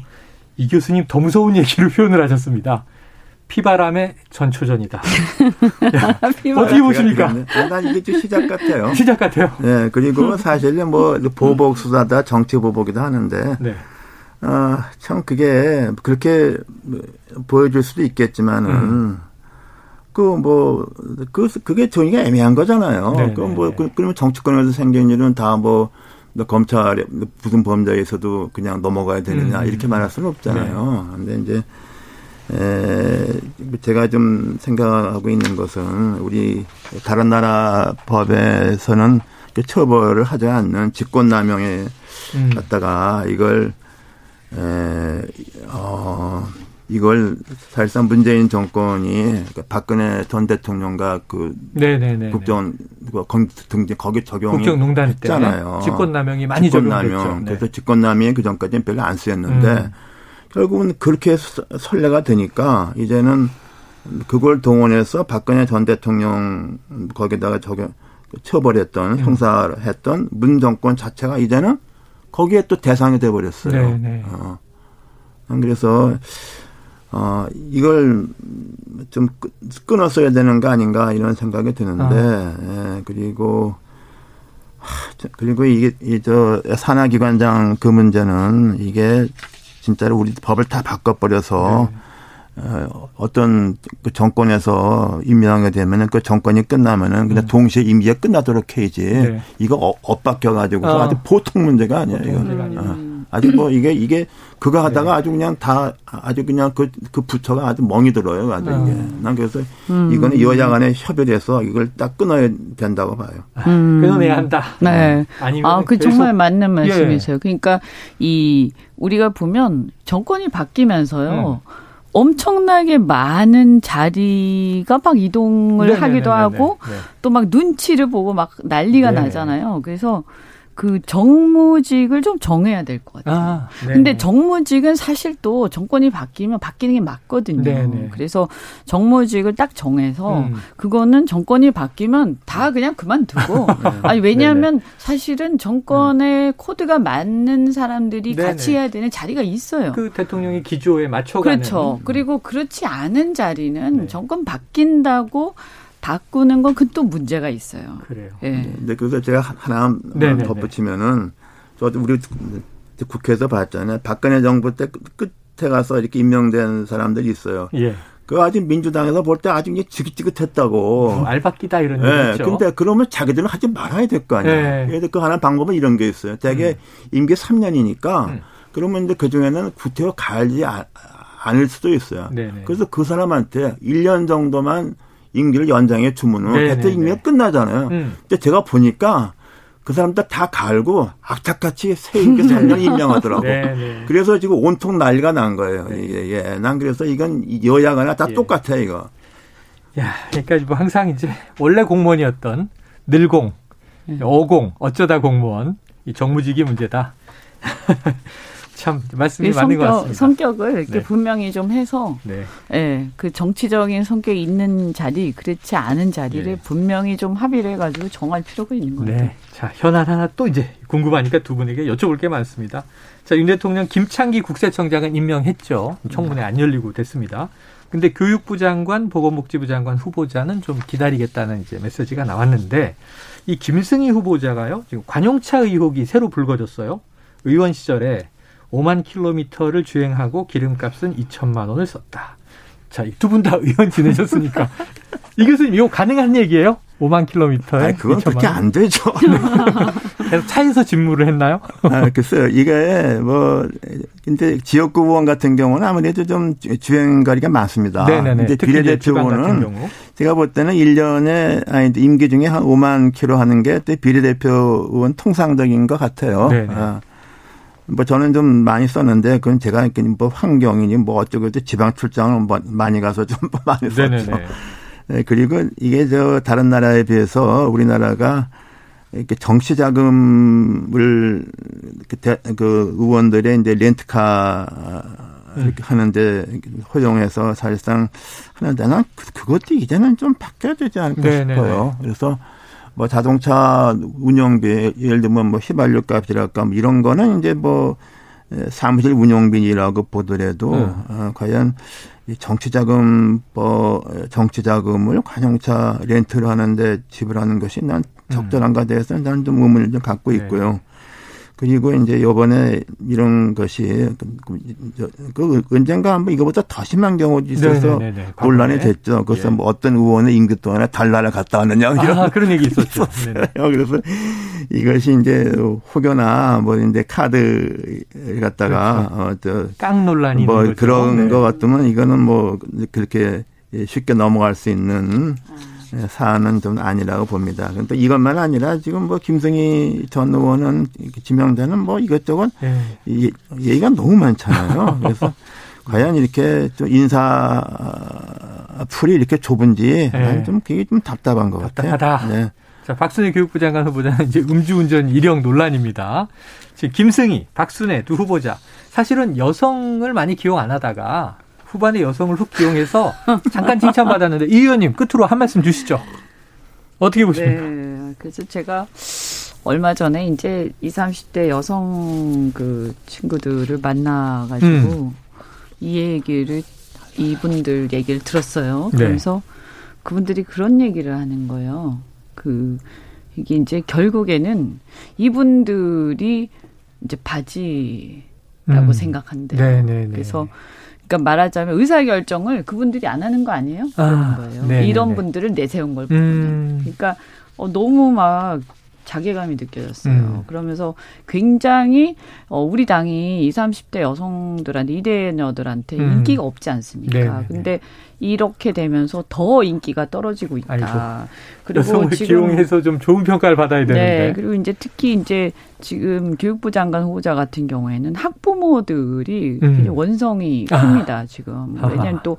Speaker 1: 이 교수님 더 무서운 얘기를 표현을 하셨습니다. 피바람의 전초전이다. 야, 어떻게 보십니까?
Speaker 2: 난 이게 좀 시작 같아요.
Speaker 1: 시작 같아요.
Speaker 2: 네, 그리고 사실은 뭐 보복 수사다 정치 보복이다 하는데, 네. 어, 참 그게 그렇게 보여줄 수도 있겠지만은, 음. 그 뭐, 그, 그게 정의가 애매한 거잖아요. 네, 그 뭐, 네, 그, 그러면 정치권에서 생긴 일은 다 뭐, 검찰 무슨 범죄에서도 그냥 넘어가야 되느냐 음. 이렇게 말할 수는 없잖아요. 네. 근데 이제 에, 제가 좀 생각하고 있는 것은 우리 다른 나라 법에서는 처벌을 하지 않는 직권남용에 음. 갖다가 이걸 에, 어, 이걸 사실상 문재인 정권이 그 박근혜 전 대통령과 그 네네네. 국정 등 거기 적용이 국정농단 했잖아요.
Speaker 1: 직권남용이 많이. 적용됐죠.
Speaker 2: 네. 그래서 직권남용이 그 전까지는 별로 안 쓰였는데 음. 결국은 그렇게 선례가 되니까 이제는 그걸 동원해서 박근혜 전 대통령 거기다가 적용 처벌했던 음. 형사했던 문 정권 자체가 이제는 거기에 또 대상이 돼 버렸어요. 네, 네. 어. 그래서 어 이걸 좀 끊었어야 되는 거 아닌가 이런 생각이 드는데 아. 예, 그리고 그리고 이게 이 저 산하기관장 그 문제는 이게 진짜로 우리 법을 다 바꿔버려서 네. 어, 어떤 그 정권에서 임명하게 되면은 그 정권이 끝나면은 그냥 음. 동시에 임기가 끝나도록 해야지. 네. 이거 어, 엇박혀 가지고 어. 아주 보통 문제가 아니에요. 이거. 어. 아주 뭐 이게 이게 그거 하다가 네. 아주 그냥 다 아주 그냥 그, 그 부처가 아주 멍이 들어요. 아주 어. 이게. 난 그래서 음. 이거는 여야 간에 협의돼서 이걸 딱 끊어야 된다고 봐요.
Speaker 1: 음. 끊어내야 한다.
Speaker 3: 네. 아니면 아, 그 정말 맞는 말씀이세요. 예. 그러니까 이 우리가 보면 정권이 바뀌면서요. 음. 엄청나게 많은 자리가 막 이동을 네네네네네. 하기도 하고 네. 또막 눈치를 보고 막 난리가 네. 나잖아요. 그래서 그 정무직을 좀 정해야 될 것 같아요. 아, 네. 근데 정무직은 사실 또 정권이 바뀌면 바뀌는 게 맞거든요. 네네. 네. 그래서 정무직을 딱 정해서 음. 그거는 정권이 바뀌면 다 그냥 그만두고 네. 아니 왜냐하면 네네. 사실은 정권의 음. 코드가 맞는 사람들이 네네. 같이 해야 되는 자리가 있어요.
Speaker 1: 그 대통령이 기조에 맞춰가는.
Speaker 3: 그렇죠. 그리고 그렇지 않은 자리는 네. 정권 바뀐다고 바꾸는 건 그 또 문제가 있어요.
Speaker 1: 그래요.
Speaker 2: 예. 네. 근데 그래서 제가 하나 네네네. 덧붙이면은 저도 우리 국회에서 봤잖아요. 박근혜 정부 때 끝에 가서 이렇게 임명된 사람들이 있어요. 예. 그 아직 민주당에서 볼 때 아주 지긋지긋했다고.
Speaker 1: 뭐 알바끼다 이런 예.
Speaker 2: 얘기죠. 근데 그러면 자기들은 하지 말아야 될 거 아니에요. 예. 그래서 그 하나 방법은 이런 게 있어요. 대개 음. 임기 3년이니까 음. 그러면 이제 그 중에는 구태여 가지 않을 수도 있어요. 네네. 그래서 그 사람한테 1년 정도만 임기를 연장해 주면은 대체 임기가 끝나잖아요. 음. 근데 제가 보니까 그 사람들 다 갈고 악착같이 새 임기 3년 임명하더라고. 네네. 그래서 지금 온통 난리가 난 거예요. 네. 예, 예. 난 그래서 이건 여야가나 다 예. 똑같아 이거.
Speaker 1: 야, 그러니까 뭐 항상 이제 원래 공무원이었던 늘공, 예. 어공, 어쩌다 공무원 이 정무직이 문제다. 참 말씀이 맞는 성격, 것 같습니다.
Speaker 3: 성격을 이렇게 네. 분명히 좀 해서 네. 네. 그 정치적인 성격이 있는 자리, 그렇지 않은 자리를 네. 분명히 좀 합의를 해가지고 정할 필요가 있는 것 네. 같아요.
Speaker 1: 자, 현안 하나 또 이제 궁금하니까 두 분에게 여쭤볼 게 많습니다. 자, 윤 대통령 김창기 국세청장은 임명했죠. 청문회 안 열리고 됐습니다. 근데 교육부 장관, 보건복지부 장관 후보자는 좀 기다리겠다는 이제 메시지가 나왔는데 이 김승희 후보자가요. 지금 관용차 의혹이 새로 불거졌어요. 의원 시절에 5만 킬로미터를 주행하고 기름값은 2천만 원을 썼다. 자, 두 분 다 의원 지내셨으니까. 이 교수님, 이거 가능한 얘기예요? 5만 킬로미터에
Speaker 2: 아, 그건 그렇게 안 되죠.
Speaker 1: 그래서 차에서 직무를 했나요?
Speaker 2: 아, 글쎄요. 이게 뭐 근데 지역구 의원 같은 경우는 아무래도 좀 주행 거리가 많습니다. 네네네. 근데 비례대표는 제가 볼 때는 1년에 아니 임기 중에 한 5만 킬로 하는 게 비례대표 의원 통상적인 것 같아요. 네네. 아. 뭐 저는 좀 많이 썼는데 그건 제가 뭐 환경이니 뭐 어쩌고 지방 출장을 뭐 많이 가서 좀 많이 썼죠. 네, 그리고 이게 저 다른 나라에 비해서 우리나라가 이렇게 정치 자금을 그 의원들의 이제 렌트카 이렇게 음. 하는데 허용해서 사실상 하는데 난 그, 그것도 이제는 좀 바뀌어야 되지 않을까 네네네. 싶어요. 그래서 뭐 자동차 운영비 예를 들면 뭐 휘발유 값이랄까 뭐 이런 거는 이제 뭐 사무실 운영비라고 보더라도 네. 어, 과연 이 정치자금 뭐 정치자금을 관용차 렌트를 하는데 지불하는 것이 난 적절한가 대해서 는 난좀 의문을 좀 갖고 네. 있고요. 네. 그리고 이제 요번에 이런 것이 그, 그 언젠가 한번 이거보다 더 심한 경우도 있어서 네네네네. 네, 네, 네. 논란이 됐죠. 그래서 예. 뭐 어떤 의원의 임기 동안에 달나라 갔다 왔느냐
Speaker 1: 이런 아, 그런 얘기 있었죠.
Speaker 2: 그래서 이것이 이제 혹여나 뭐 이제 카드 갖다가
Speaker 1: 그렇죠. 어저 깡 논란이
Speaker 2: 뭐 그런 네. 거 같으면 이거는 뭐 그렇게 쉽게 넘어갈 수 있는 아. 예, 사안은 좀 아니라고 봅니다. 그런데 이것만 아니라 지금 뭐 김승희 전 의원은 지명되는 뭐 이것저것 네. 얘기가 너무 많잖아요. 그래서 과연 이렇게 좀 인사 풀이 이렇게 좁은지 네. 좀 그게 좀 답답한 것
Speaker 1: 답답하다.
Speaker 2: 같아요.
Speaker 1: 네. 자, 박순애 교육부 장관 후보자는 이제 음주운전 일형 논란입니다. 지금 김승희, 박순애 두 후보자 사실은 여성을 많이 기용 안 하다가 후반에 여성을 훅 기용해서 잠깐 칭찬받았는데 이 의원님 끝으로 한 말씀 주시죠. 어떻게 보십니까?
Speaker 3: 네, 그래서 제가 얼마 전에 이제 20, 30대 여성 그 친구들을 만나가지고 음. 이 얘기를 이분들 얘기를 들었어요. 네. 그래서 네. 그분들이 그런 얘기를 하는 거예요. 그 이게 이제 결국에는 이분들이 이제 바지라고 음. 생각한대요. 네네네. 네, 네. 그래서 그러니까 말하자면 의사 결정을 그분들이 안 하는 거 아니에요? 아, 그런 거예요. 네네네. 이런 분들을 내세운 걸 보면. 음. 그러니까 어, 너무 막 자괴감이 느껴졌어요. 음. 그러면서 굉장히 어, 우리 당이 20, 30대 여성들한테 이대녀들한테 음. 인기가 없지 않습니까? 네네네. 근데 이렇게 되면서 더 인기가 떨어지고 있다. 아이고.
Speaker 1: 그리고 지금 기용해서 좀 좋은 평가를 받아야 되는데. 네.
Speaker 3: 그리고 이제 특히 이제 지금 교육부 장관 후보자 같은 경우에는 학부모들이 음. 원성이 큽니다. 아. 지금 왜냐하면 또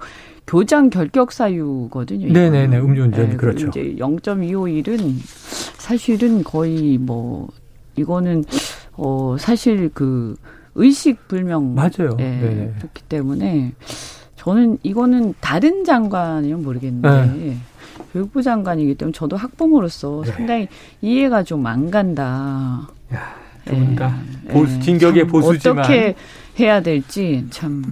Speaker 3: 교장 결격 사유거든요.
Speaker 1: 네네네 음주운전 네, 그렇죠.
Speaker 3: 이제 0.251은 사실은 거의 뭐 이거는 어 사실 그 의식 불명
Speaker 1: 맞아요.
Speaker 3: 네, 그렇기 때문에 저는 이거는 다른 장관이면 모르겠는데 네. 교육부 장관이기 때문에 저도 학부모로서 네. 상당히 이해가 좀 안 간다.
Speaker 1: 야, 네. 보수 진격의 보수지만
Speaker 3: 어떻게 해야 될지 참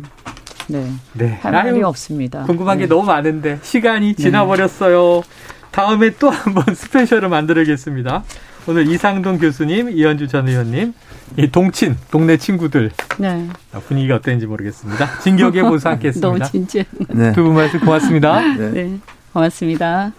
Speaker 3: 네. 네. 할 말이 없습니다.
Speaker 1: 궁금한 네. 게 너무 많은데 시간이 네. 지나버렸어요. 다음에 또 한 번 스페셜을 만들겠습니다. 오늘 이상동 교수님, 이현주 전 의원님, 이 동친, 동네 친구들. 네. 분위기가 어땠는지 모르겠습니다. 진격의 보수 함께 했습니다.
Speaker 3: 너무 진지해.
Speaker 1: 네. 두 분 말씀 고맙습니다.
Speaker 3: 네. 네. 고맙습니다.